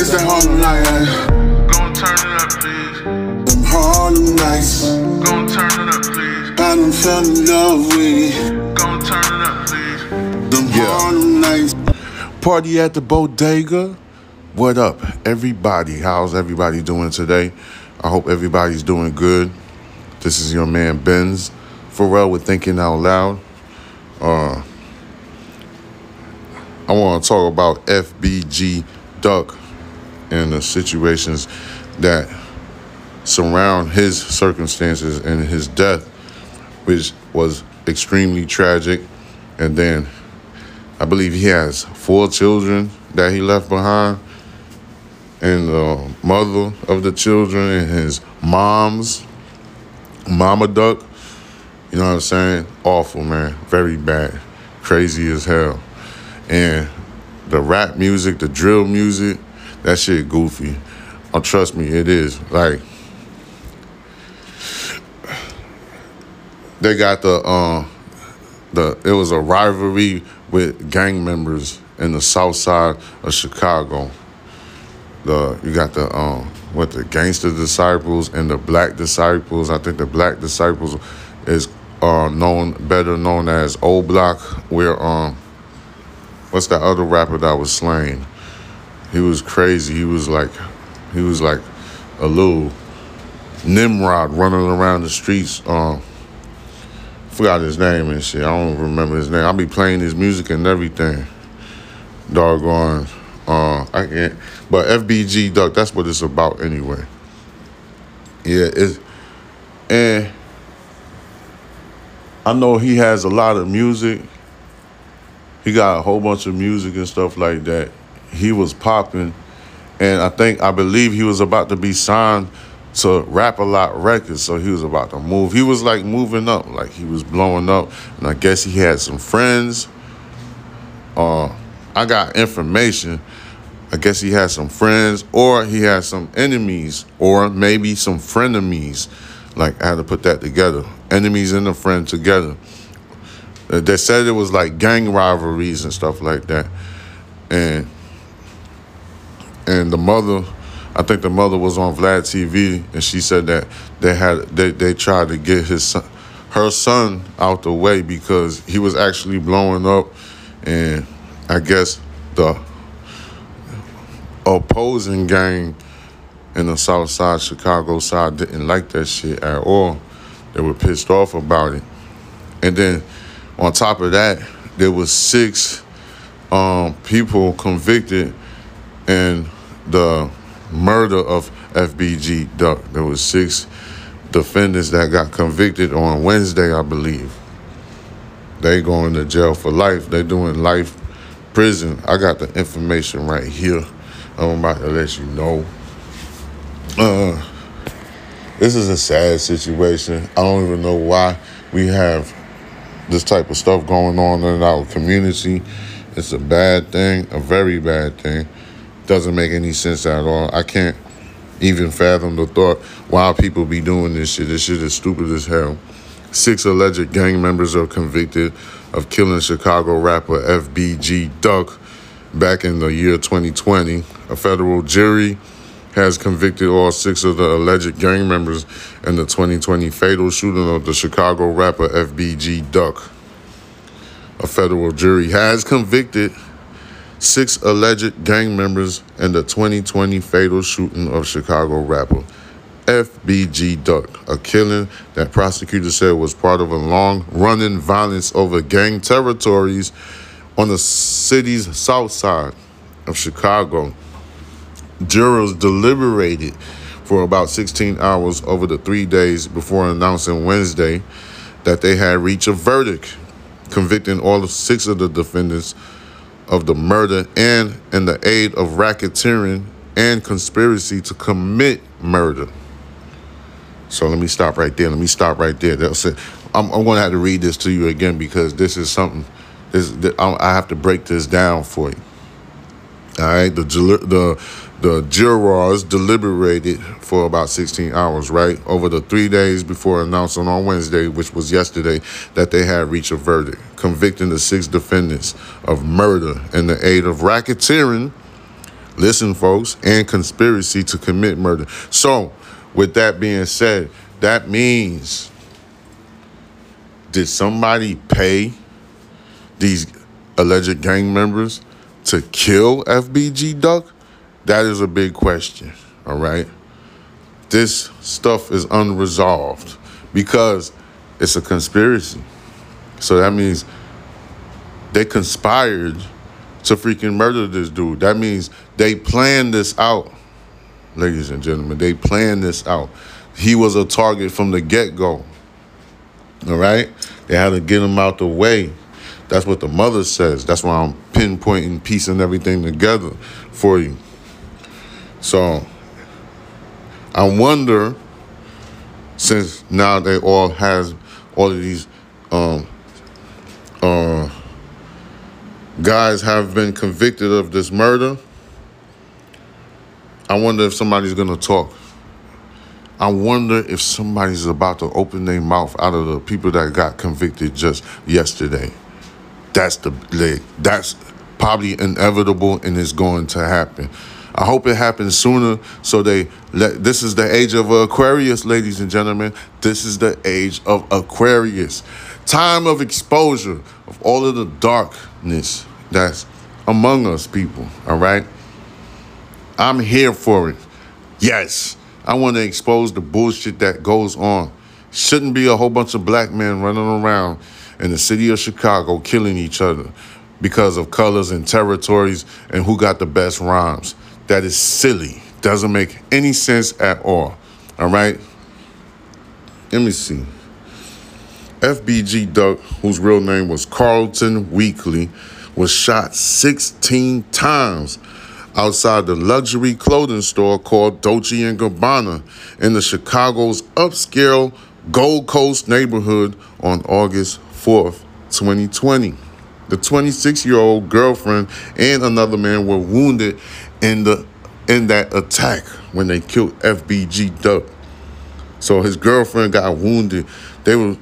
It's that Harlem night, eh? Gon' turn it up, please. Them Harlem nights. Gon' turn it up, please. I done fell in love with it. Gon' turn it up, please. Them Harlem nights. Party at the bodega. What up, everybody? How's everybody doing today? I hope everybody's doing good. This is your man Benz Farel with Thinking Out Loud. Uh, I want to talk about FBG Duck and the situations that surround his circumstances and his death, which was extremely tragic. And then I believe he has four children that he left behind, and the mother of the children and his mom's mama duck. You know what I'm saying? Awful, man. Very bad. Crazy as hell. And the rap music, the drill music, that shit goofy. Oh, trust me, it is. Like they got the uh the it was a rivalry with gang members in the south side of Chicago. The you got the um what the gangster disciples and the black disciples. I think the black disciples is uh known better known as O Block, where um what's that other rapper that was slain? He was crazy. He was like he was like a little Nimrod running around the streets. Um forgot his name and shit. I don't remember his name. I'll be playing his music and everything. Doggone. Uh, I can't. But FBG Duck, that's what it's about anyway. Yeah, it's and I know he has a lot of music. He got a whole bunch of music and stuff like that. He was popping, and I think I believe he was about to be signed to Rap a Lot Records, so he was about to move. He was like moving up, like he was blowing up, and I guess he had some friends. Uh, I got information. I guess he had some friends, or he had some enemies, or maybe some frenemies. Like I had to put that together. Enemies and a friend together. They said it was like gang rivalries and stuff like that, and and the mother, I think the mother was on Vlad TV, and she said that they had they they tried to get his son, her son out the way because he was actually blowing up, and I guess the opposing gang in the South Side, Chicago side didn't like that shit at all. They were pissed off about it, and then on top of that, there was six um, people convicted in the murder of FBG Duck. There was six defendants that got convicted on Wednesday, I believe. They going to jail for life. They doing life prison. I got the information right here. I'm about to let you know. Uh, this is a sad situation. I don't even know why we have this type of stuff going on in our community. It's a bad thing, a very bad thing. Doesn't make any sense at all. I can't even fathom the thought why people be doing this shit. This shit is stupid as hell. Six alleged gang members are convicted of killing Chicago rapper FBG Duck back in the year 2020. A federal jury has convicted all six of the alleged gang members in the 2020 fatal shooting of the Chicago rapper FBG Duck. A federal jury has convicted six alleged gang members in the 2020 fatal shooting of Chicago rapper FBG Duck, a killing that prosecutors said was part of a long running violence over gang territories on the city's south side of Chicago. Jurors deliberated for about 16 hours over the three days before announcing Wednesday that they had reached a verdict, convicting all six of the defendants of the murder and in the aid of racketeering and conspiracy to commit murder. So let me stop right there. Let me stop right there. That's it. I'm, I'm going to have to read this to you again because this is something. This I have to break this down for you. All right, the the the jurors deliberated for about 16 hours, right, over the three days before announcing on Wednesday, which was yesterday, that they had reached a verdict, convicting the six defendants of murder in the aid of racketeering, Listen, folks, and conspiracy to commit murder. So, with that being said, that means did somebody pay these alleged gang members to kill FBG Duck? That is a big question, all right? This stuff is unresolved because it's a conspiracy. So that means they conspired to freaking murder this dude. That means they planned this out, ladies and gentlemen. They planned this out. He was a target from the get go. All right? They had to get him out the way. That's what the mother says. That's why I'm pinpointing, piecing everything together for you. So I wonder, since now they all has all of these um, uh, guys have been convicted of this murder. I wonder if somebody's gonna talk. I wonder if somebody's about to open their mouth out of the people that got convicted just yesterday. That's the like, that's probably inevitable and it's going to happen. I hope it happens sooner so they let this is the age of Aquarius, ladies and gentlemen. This is the age of Aquarius. Time of exposure of all of the darkness that's among us people, all right? I'm here for it. Yes, I want to expose the bullshit that goes on. Shouldn't be a whole bunch of black men running around in the city of Chicago killing each other because of colors and territories and who got the best rhymes. That is silly. Doesn't make any sense at all. All right? Let me see. FBG Duck, whose real name was Carlton Weekly, was shot 16 times outside the luxury clothing store called Dolce & Gabbana in the Chicago's upscale Gold Coast neighborhood on August 4th, 2020. The 26-year-old girlfriend and another man were wounded in the in that attack when they killed FBG Duck. So his girlfriend got wounded. They were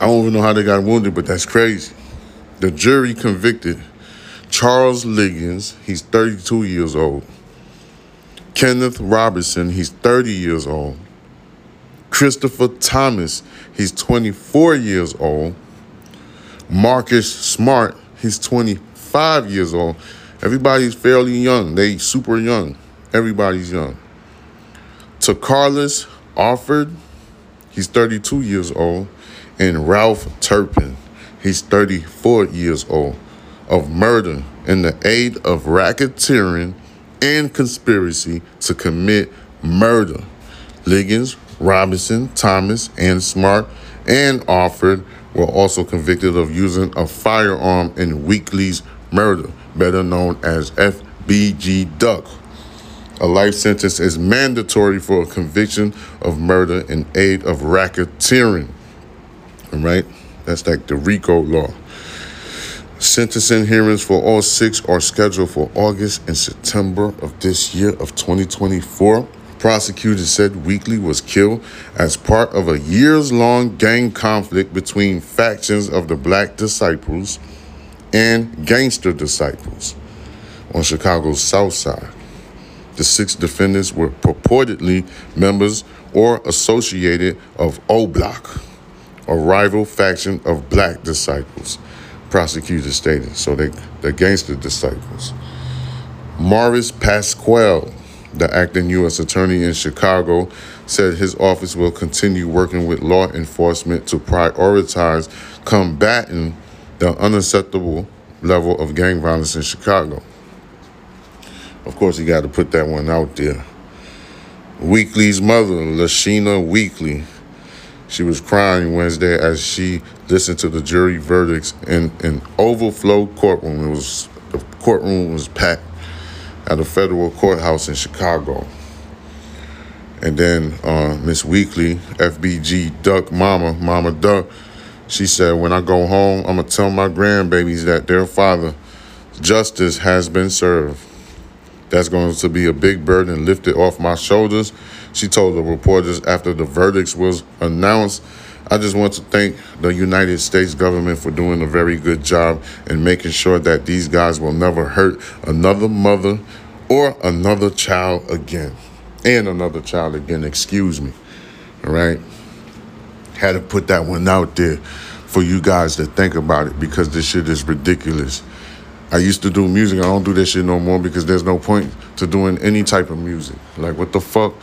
I don't even know how they got wounded, but that's crazy. The jury convicted Charles Liggins, he's 32 years old. Kenneth Roberson, he's 30 years old. Christopher Thomas, he's 24 years old. Marcus Smart, he's 25 years old. Everybody's fairly young. They super young. Everybody's young. To Carlos Offord, he's 32 years old. And Ralph Turpin, he's 34 years old, of murder in the aid of racketeering and conspiracy to commit murder. Liggins, Roberson, Thomas, and Smart and Offerd were also convicted of using a firearm in Weekly's murder, better known as FBG Duck. A life sentence is mandatory for a conviction of murder in aid of racketeering. Right? That's like the RICO law. Sentencing hearings for all six are scheduled for August and September of this year of 2024. Prosecutors said Weekly was killed as part of a years long gang conflict between factions of the Black Disciples and Gangster Disciples on Chicago's South Side. The six defendants were purportedly members or associated of O Block, a rival faction of black disciples, prosecutors stated. So they, the gangster disciples. Morris Pasqual, the acting U.S. attorney in Chicago, said his office will continue working with law enforcement to prioritize combating the unacceptable level of gang violence in Chicago. Of course, he got to put that one out there. Weekly's mother, LaSheena Weekly, she was crying Wednesday as she listened to the jury verdicts in an overflow courtroom. It was the courtroom was packed at a federal courthouse in Chicago. And then uh, Miss Weekly, FBG Duck Mama, Mama Duck, she said, "When I go home, I'm gonna tell my grandbabies that their father, justice has been served." That's going to be a big burden lifted off my shoulders. She told the reporters after the verdicts was announced. I just want to thank the United States government for doing a very good job in making sure that these guys will never hurt another mother or another child again. And another child again, excuse me. All right? Had to put that one out there for you guys to think about it because this shit is ridiculous. I used to do music. I don't do that shit no more because there's no point to doing any type of music. Like, what the fuck?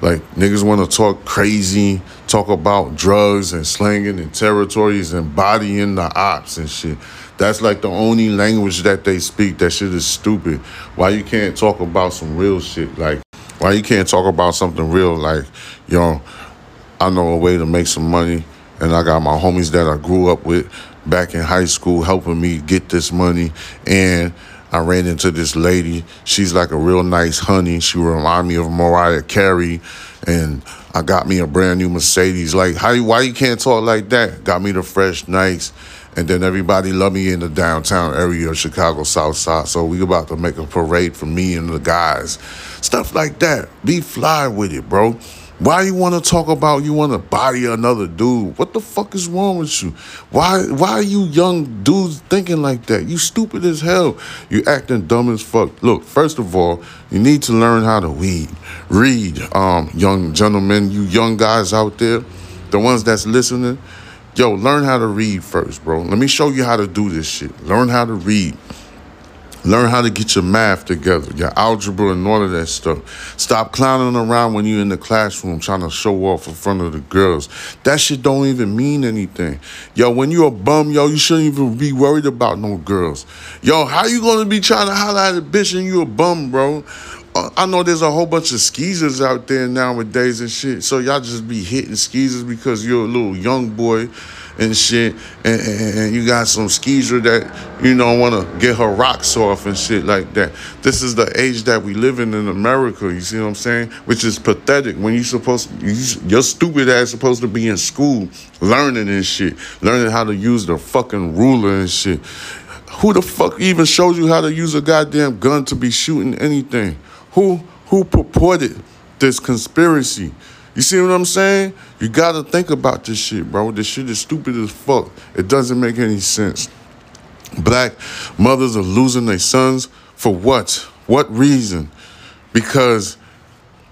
Like, niggas want to talk crazy, talk about drugs and slanging and territories and bodying the ops and shit. That's like the only language that they speak. That shit is stupid. Why you can't talk about some real shit? Like, why you can't talk about something real? Like, yo, I know a way to make some money, and I got my homies that I grew up with back in high school helping me get this money. And I ran into this lady. She's like a real nice honey. She remind me of Mariah Carey. And I got me a brand new Mercedes. Like, how you, why you can't talk like that? Got me the fresh nights. And then everybody love me in the downtown area of Chicago South Side. So we about to make a parade for me and the guys. Stuff like that. Be fly with it, bro. Why you want to talk about you want to body another dude? What the fuck is wrong with you? Why why are you young dudes thinking like that? You stupid as hell. You acting dumb as fuck. Look, first of all, you need to learn how to read. Read, um, young gentlemen, you young guys out there, the ones that's listening. Yo, learn how to read first, bro. Let me show you how to do this shit. Learn how to read. Learn how to get your math together, your algebra and all of that stuff. Stop clowning around when you're in the classroom trying to show off in front of the girls. That shit don't even mean anything. Yo, when you're a bum, yo, you shouldn't even be worried about no girls. Yo, how you gonna be trying to holler at a bitch and you a bum, bro? Uh, I know there's a whole bunch of skeezers out there nowadays and shit. So y'all just be hitting skeezers because you're a little young boy and shit, and, and, and you got some skeezer that you know want to get her rocks off and shit like that. This is the age that we live in in America. You see what I'm saying? Which is pathetic. When you supposed you, your stupid ass supposed to be in school learning and shit, learning how to use the fucking ruler and shit. Who the fuck even shows you how to use a goddamn gun to be shooting anything? Who who purported this conspiracy? You see what I'm saying? You gotta think about this shit, bro. This shit is stupid as fuck. It doesn't make any sense. Black mothers are losing their sons for what? What reason? Because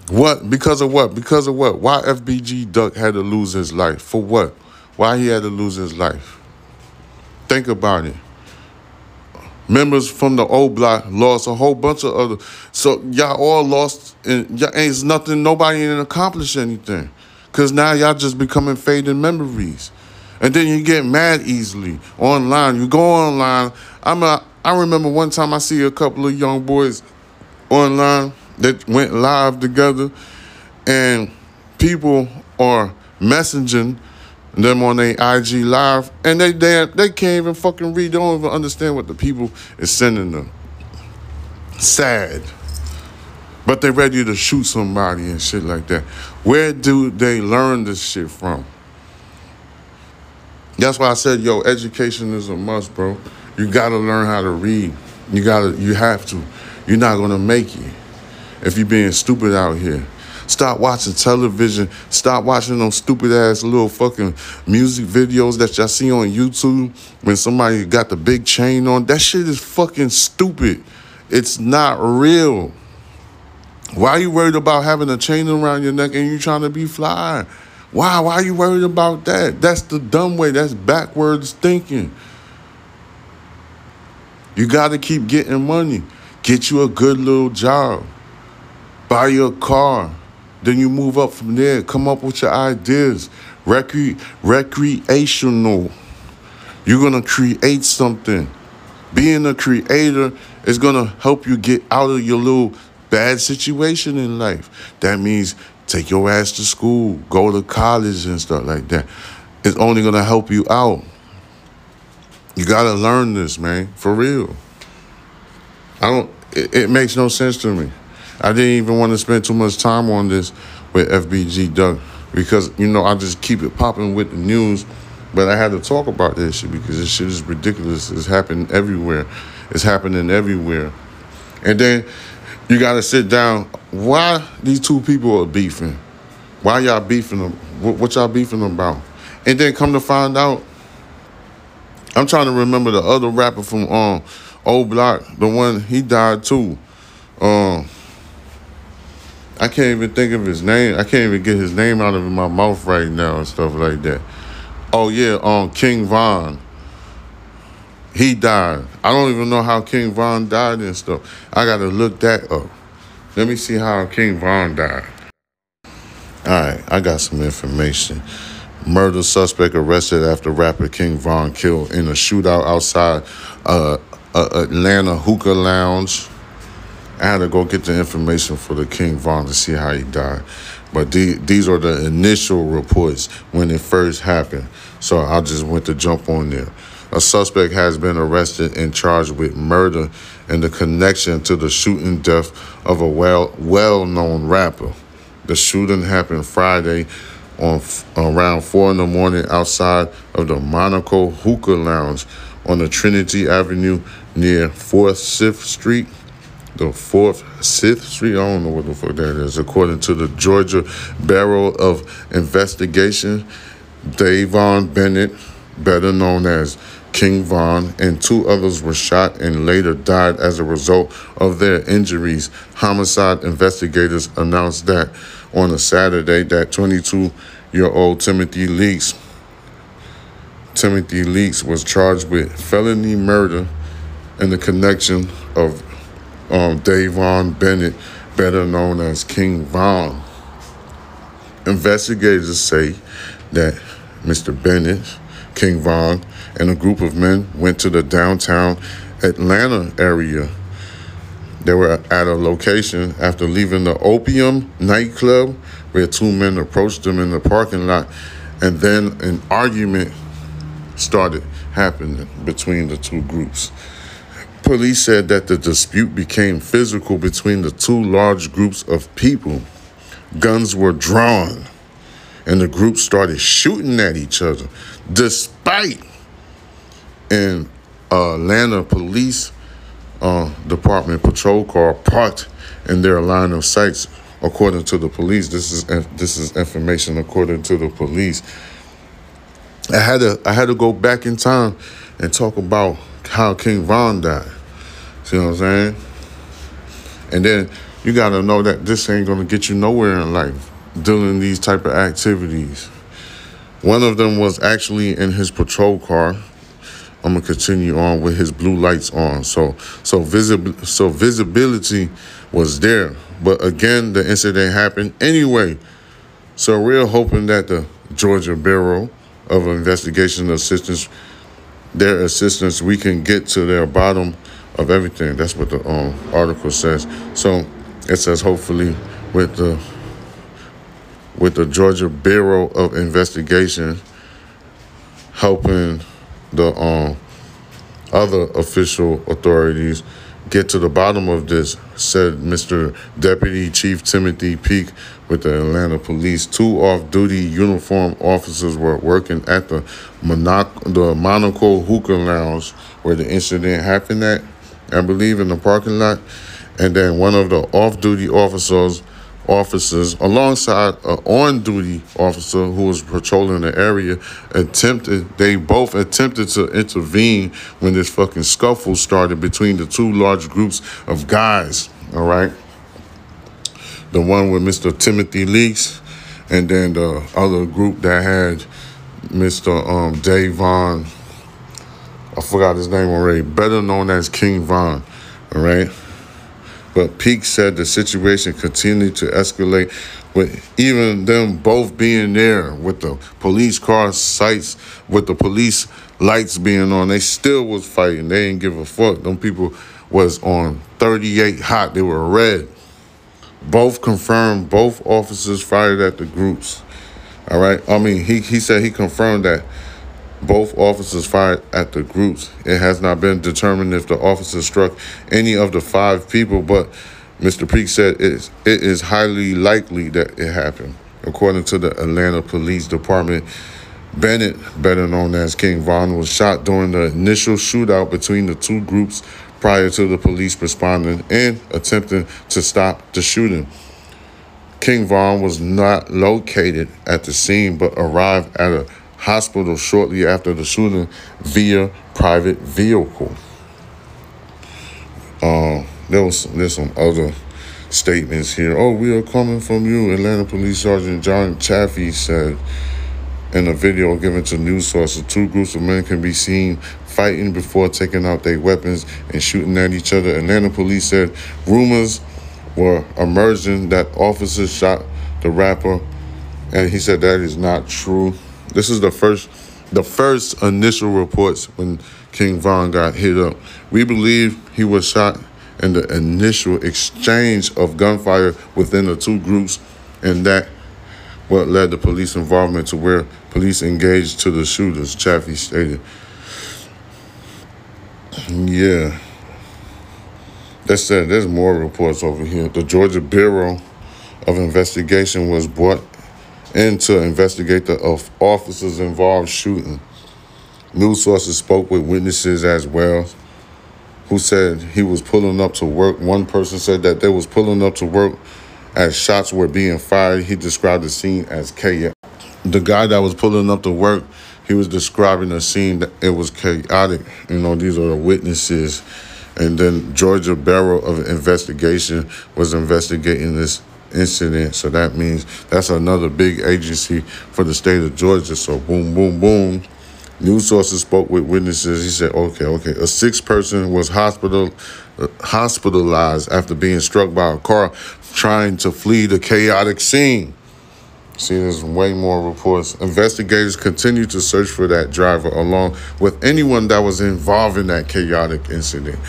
what? Because of what? Because of what? Why FBG Duck had to lose his life? For what? Why he had to lose his life? Think about it. Members from the O Block lost a whole bunch of other. So y'all all lost, and y'all ain't nothing. Nobody ain't accomplished anything, cause now y'all just becoming fading memories, and then you get mad easily online. You go online. I'm a. I remember one time I see a couple of young boys online that went live together, and people are messaging them on their IG live, and they they they can't even fucking read. They don't even understand what the people is sending them. Sad, but they ready to shoot somebody and shit like that. Where do they learn this shit from? That's why I said, yo, education is a must, bro. You gotta learn how to read. You gotta, you have to. You're not gonna make it if you're being stupid out here. Stop watching television. Stop watching those stupid ass little fucking music videos that y'all see on YouTube when somebody got the big chain on. That shit is fucking stupid. It's not real. Why are you worried about having a chain around your neck and you trying to be fly? Why? Why are you worried about that? That's the dumb way. That's backwards thinking. You got to keep getting money. Get you a good little job. Buy you a car. Then you move up from there. Come up with your ideas. Recre- recreational. You're going to create something. Being a creator is going to help you get out of your little bad situation in life. That means take your ass to school, go to college and stuff like that. It's only going to help you out. You got to learn this, man, for real. I don't, it, it makes no sense to me. I didn't even want to spend too much time on this with FBG Duck because, you know, I just keep it popping with the news. But I had to talk about this shit because this shit is ridiculous. It's happening everywhere. It's happening everywhere. And then you got to sit down. Why these two people are beefing? Why y'all beefing them? What, y'all beefing them about? And then come to find out, I'm trying to remember the other rapper from um, O Block, the one he died too. um, I can't even think of his name. I can't even get his name out of my mouth right now and stuff like that. Oh yeah, um, King Von. He died. I don't even know how King Von died and stuff. I gotta look that up. Let me see how King Von died. All right, I got some information. Murder suspect arrested after rapper King Von killed in a shootout outside uh, uh, Atlanta hookah lounge. I had to go get the information for the King Von to see how he died. But the, these are the initial reports when it first happened. So I just went to jump on there. A suspect has been arrested and charged with murder and the connection to the shooting death of a well well known rapper. The shooting happened Friday on around four in the morning outside of the Monaco Hookah Lounge on the Trinity Avenue near Fourth Sixth Street. The Fourth Sixth Street. I don't know what the fuck that is. According to the Georgia Bureau of Investigation, Dayvon Bennett, better known as King Von, and two others were shot and later died as a result of their injuries. Homicide investigators announced that on a Saturday that 22 year old Timothy Leeks Timothy Leeks was charged with felony murder in the connection of um, Dayvon Bennett, better known as King Von. Investigators say that Mr. Bennett, King Von, and a group of men went to the downtown Atlanta area. They were at a location after leaving the Opium nightclub where two men approached them in the parking lot, and then an argument started happening between the two groups. Police said that the dispute became physical between the two large groups of people. Guns were drawn, and the group started shooting at each other, despite an Atlanta police uh, department patrol car parked in their line of sight. According to the police, this is this is information according to the police. I had to I had to go back in time and talk about how King Von died. See what I'm saying? And then you gotta know that this ain't gonna get you nowhere in life doing these type of activities. One of them was actually in his patrol car. I'm gonna continue on with his blue lights on. So so visible so visibility was there. But again, the incident happened anyway. So we're hoping that the Georgia Bureau of Investigation Assistance, their assistance, we can get to their bottom of everything. That's what the um, article says. So it says hopefully with the with the Georgia Bureau of Investigation helping the um, other official authorities get to the bottom of this, said Mr. Deputy Chief Timothy Peek with the Atlanta Police. Two off-duty uniform officers were working at the, Monaco, the Monaco Hookah Lounge where the incident happened at, I believe, in the parking lot. And then one of the off-duty officers officers alongside an on-duty officer who was patrolling the area attempted they both attempted to intervene when this fucking scuffle started between the two large groups of guys all right the one with mr timothy leaks and then the other group that had mr um davon i forgot his name already better known as king von all right but Peek said the situation continued to escalate with even them both being there with the police car sights, with the police lights being on. They still was fighting. They didn't give a fuck. Them people was on 38 hot. They were red. Both confirmed both officers fired at the groups. All right. I mean, he, he said he confirmed that both officers fired at the groups. It has not been determined if the officers struck any of the five people, but Mr. Peek said it is, it is highly likely that it happened. According to the Atlanta Police Department, Bennett, better known as King Von, was shot during the initial shootout between the two groups prior to the police responding and attempting to stop the shooting. King Von was not located at the scene but arrived at a hospital shortly after the shooting via private vehicle. Uh, there was there's some other statements here. Oh, we are coming from you, Atlanta Police Sergeant John Chaffee said in a video given to news sources. Two groups of men can be seen fighting before taking out their weapons and shooting at each other. Atlanta police said rumors were emerging that officers shot the rapper, and he said that is not true. This is the first the first initial reports when King Von got hit up. We believe he was shot in the initial exchange of gunfire within the two groups, and that what led the police involvement to where police engaged to the shooters, Chaffee stated. Yeah. That said, there's more reports over here. The Georgia Bureau of Investigation was brought in to investigate the of officers involved shooting. News sources spoke with witnesses as well who said he was pulling up to work. One person said that they was pulling up to work as shots were being fired. He described the scene as chaos. The guy that was pulling up to work, he was describing the scene that it was chaotic. You know, these are the witnesses. And then Georgia Bureau of Investigation was investigating this incident. So that means that's another big agency for the state of Georgia. So boom, boom, boom. News sources spoke with witnesses. He said, "Okay, okay." A sixth person was hospital uh, hospitalized after being struck by a car trying to flee the chaotic scene. See, there's way more reports. Investigators continue to search for that driver along with anyone that was involved in that chaotic incident.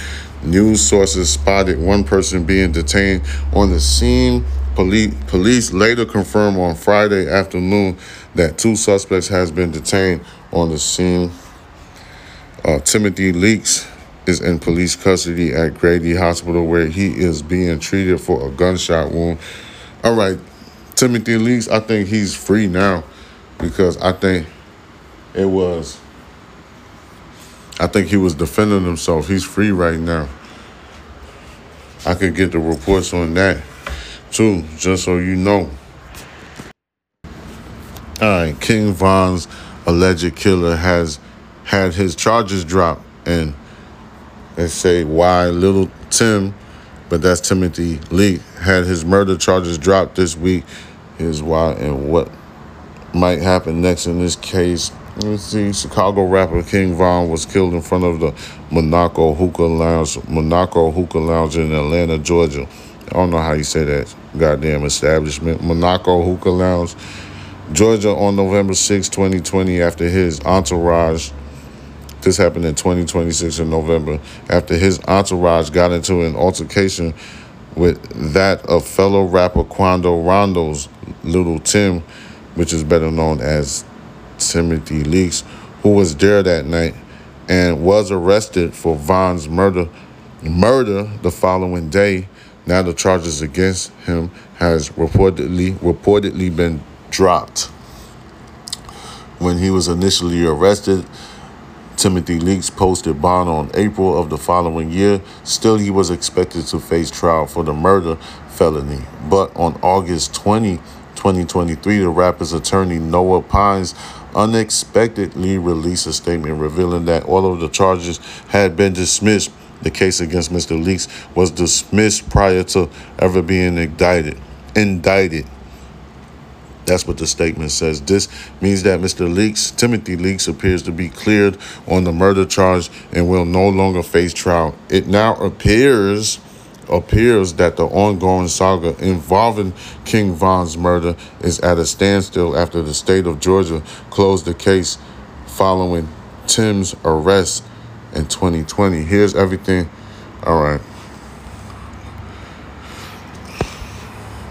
News sources spotted one person being detained on the scene. Police, police later confirmed on Friday afternoon that two suspects has been detained on the scene. Uh, Timothy Leeks is in police custody at Grady Hospital where he is being treated for a gunshot wound. All right, Timothy Leeks, I think he's free now because I think it was, I think he was defending himself. He's free right now. I could get the reports on that too, just so you know. All right, King Von's alleged killer has had his charges dropped, and they say why little Tim, but that's Timothy Lee, had his murder charges dropped this week. Here's why and what might happen next in this case. Let's see. Chicago rapper King Von was killed in front of the Monaco Hookah Lounge, Monaco Hookah Lounge in Atlanta, Georgia. I don't know how you say that goddamn establishment. Monaco Hookah Lounge, Georgia on November 6, 2020, after his entourage. This happened in 2026 in November. After his entourage got into an altercation with that of fellow rapper Quando Rondo's Little Tim, which is better known as Timothy Leeks, who was there that night and was arrested for Von's murder murder the following day. Now the charges against him has reportedly reportedly been dropped. When he was initially arrested, Timothy Leeks posted bond on April of the following year. Still, he was expected to face trial for the murder felony. But on August 20, 2023, the rapper's attorney Noah Pines unexpectedly released a statement revealing that all of the charges had been dismissed. The case against Mr. Leeks was dismissed prior to ever being indicted. Indicted. That's what the statement says. This means that Mr. Leeks, Timothy Leeks, appears to be cleared on the murder charge and will no longer face trial. It now appears appears that the ongoing saga involving King Von's murder is at a standstill after the state of Georgia closed the case following Tim's arrest in 2020. Here's everything. All right.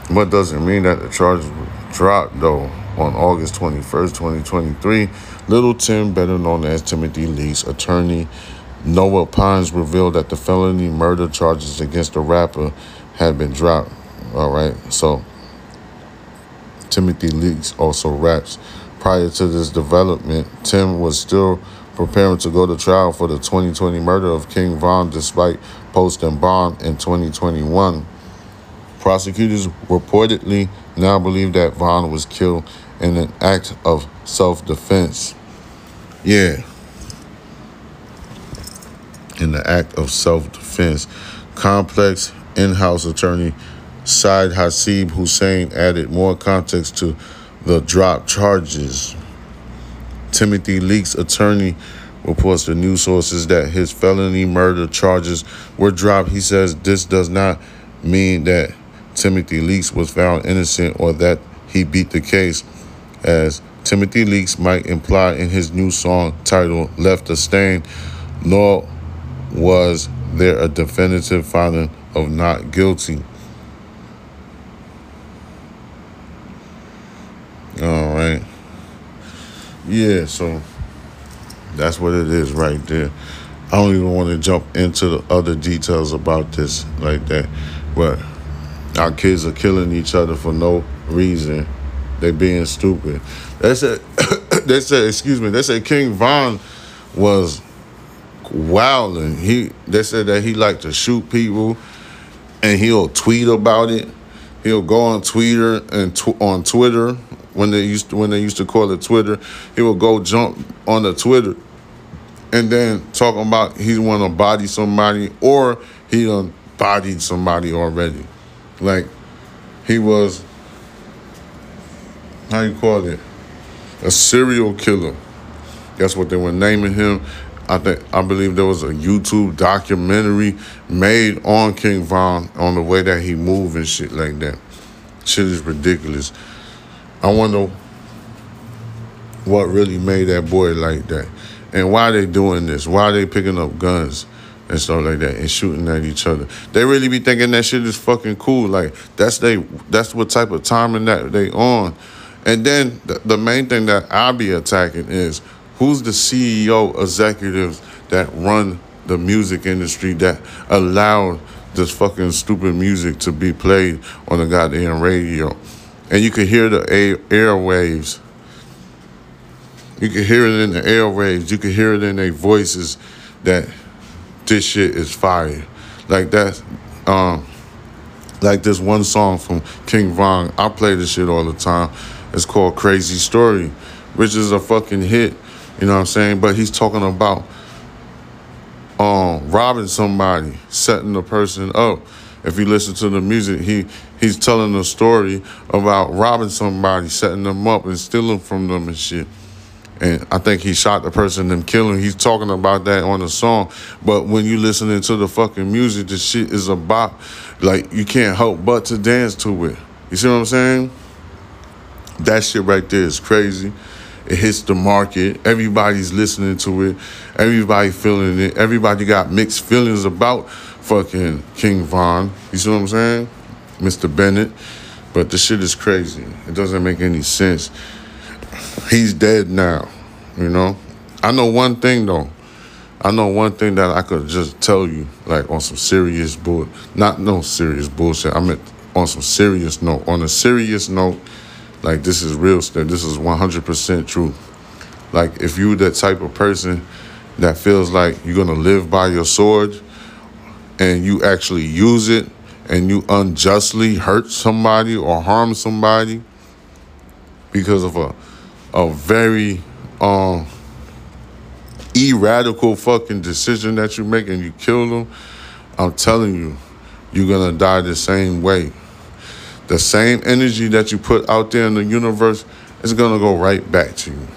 What doesn't mean that the charges dropped, though, on August 21st, 2023. Little Tim, better known as Timothy Lee's attorney, Noah Pines revealed that the felony murder charges against the rapper had been dropped. All right, so Timothy Leeks also raps. Prior to this development, Tim was still preparing to go to trial for the 2020 murder of King Von despite posting bond in 2021. Prosecutors reportedly now believe that Von was killed in an act of self defense. Yeah. In the act of self defense. complex in-house attorney Said Hasib Hussein added more context to the drop charges. Timothy Leake's attorney reports to news sources that his felony murder charges were dropped. He says this does not mean that Timothy Leeks was found innocent or that he beat the case, as Timothy Leeks might imply in his new song titled Left a Stain, nor was there a definitive finding of not guilty. All right. Yeah, so that's what it is right there. I don't even want to jump into the other details about this like that, but our kids are killing each other for no reason. They being stupid. They said, they said, excuse me, they said King Von was wilding. He, they said that he liked to shoot people, and he'll tweet about it. He'll go on Twitter and tw- on Twitter when they used to, when they used to call it Twitter. He would go jump on the Twitter and then talking about he want to body somebody or he done bodied somebody already. Like he was how you call it? A serial killer. That's what they were naming him. I think I believe there was a YouTube documentary made on King Von on the way that he moved and shit like that. Shit is ridiculous. I wonder what really made that boy like that. And why they doing this? Why they picking up guns and stuff like that and shooting at each other? They really be thinking that shit is fucking cool. Like that's they that's what type of timing that they on. And then the, the main thing that I be attacking is who's the CEO executives that run the music industry that allow this fucking stupid music to be played on the goddamn radio. And you could hear the air, airwaves you could hear it in the airwaves. You could hear it in their voices that this shit is fire. Like that, um, like this one song from King Von. I play this shit all the time. It's called Crazy Story, which is a fucking hit. You know what I'm saying? But he's talking about um robbing somebody, setting the person up. If you listen to the music, he he's telling a story about robbing somebody, setting them up and stealing from them and shit and I think he shot the person and him. He's talking about that on the song. But when you listening to the fucking music, the shit is about like you can't help but to dance to it. You see what I'm saying? That shit right there is crazy. It hits the market. Everybody's listening to it. Everybody feeling it. Everybody got mixed feelings about fucking King Von. You see what I'm saying? Mr. Bennett. But the shit is crazy. It doesn't make any sense he's dead now. You know, I know one thing though. I know one thing that I could just tell you, like on some serious bull, not no serious bullshit. I meant on some serious note. On a serious note, like this is real stuff. This is one hundred percent true. Like if you that type of person that feels like you're gonna live by your sword, and you actually use it, and you unjustly hurt somebody or harm somebody because of a a very um radical fucking decision that you make and you kill them, I'm telling you, you're gonna die the same way. The same energy that you put out there in the universe is gonna go right back to you.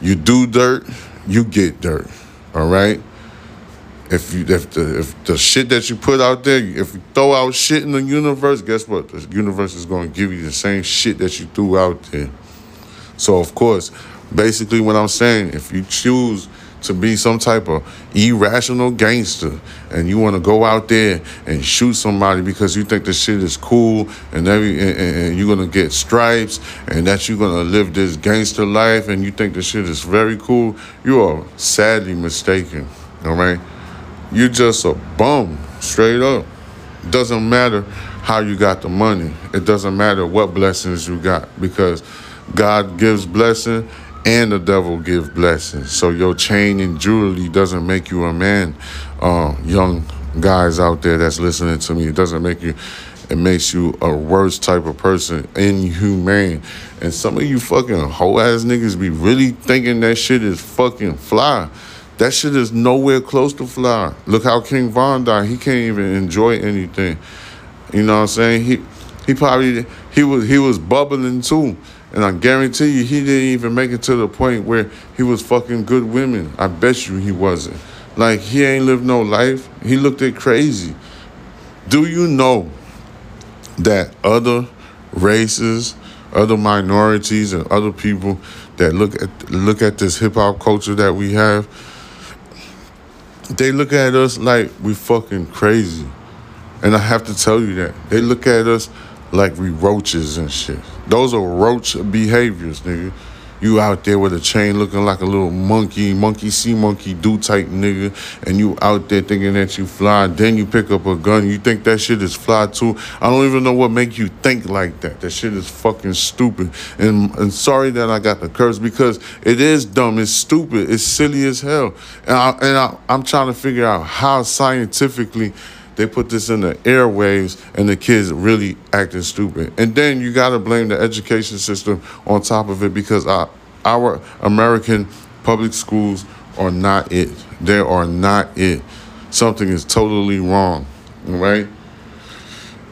You do dirt, you get dirt. All right. If you if the if the shit that you put out there, if you throw out shit in the universe, guess what? The universe is gonna give you the same shit that you threw out there. So of course, basically what I'm saying, if you choose to be some type of irrational gangster and you want to go out there and shoot somebody because you think the shit is cool and every and, and you're gonna get stripes and that you're gonna live this gangster life and you think the shit is very cool, you are sadly mistaken. All right, you're just a bum, straight up. Doesn't matter how you got the money. It doesn't matter what blessings you got because God gives blessing and the devil gives blessings. So your chain and jewelry doesn't make you a man. Uh, young guys out there that's listening to me, it doesn't make you. It makes you a worse type of person, inhumane. And some of you fucking hoe ass niggas be really thinking that shit is fucking fly. That shit is nowhere close to fly. Look how King Von died. He can't even enjoy anything. You know what I'm saying? He he probably he was he was bubbling too. And I guarantee you he didn't even make it to the point where he was fucking good women. I bet you he wasn't. Like he ain't lived no life. He looked at crazy. Do you know that other races, other minorities, and other people that look at look at this hip hop culture that we have, they look at us like we fucking crazy. And I have to tell you that. They look at us like we roaches and shit. Those are roach behaviors, nigga. You out there with a chain looking like a little monkey, monkey see, monkey do type nigga, and you out there thinking that you fly. Then you pick up a gun. You think that shit is fly too. I don't even know what make you think like that. That shit is fucking stupid. And and sorry that I got the curse because it is dumb. It's stupid. It's silly as hell. And I, and I, I'm trying to figure out how scientifically they put this in the airwaves and the kids really acting stupid. And then you got to blame the education system on top of it because our, our American public schools are not it. They are not it. Something is totally wrong, right?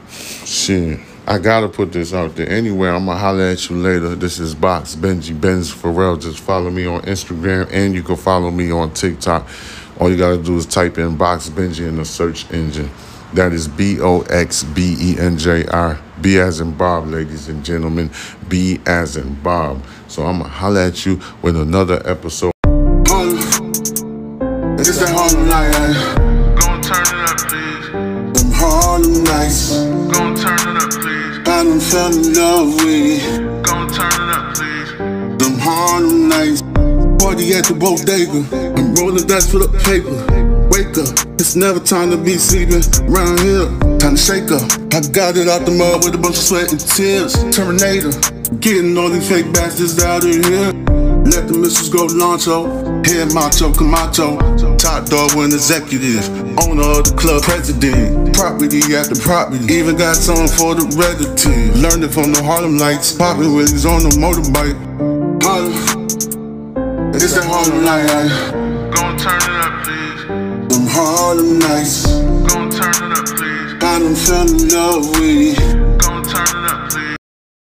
Shit. I gotta put this out there. Anyway, I'm gonna holler at you later. This is Box Benji Benz Farel. Just follow me on Instagram and you can follow me on TikTok. All you gotta do is type in Box Benji in the search engine. That is B O X B E N J R. B as in Bob, ladies and gentlemen. B as in Bob. So I'm gonna holler at you with another episode. At the bodega. I'm rolling dice for the paper. Wake up. It's never time to be sleeping around here. Time to shake up. I got it out the mud with a bunch of sweat and tears. Terminator. Getting all these fake bastards out of here. Let the missiles go Loncho. Oh. Head macho, Camacho. Top dog when executive. Owner of the club, president. Property after property. Even got some for the relative. Learned it from the Harlem Lights. Popping Willies on the motorbike. It's that Harlem night. Gon' turn it up, please. Them Harlem nights. Gon' turn it up, please. I done fell in love with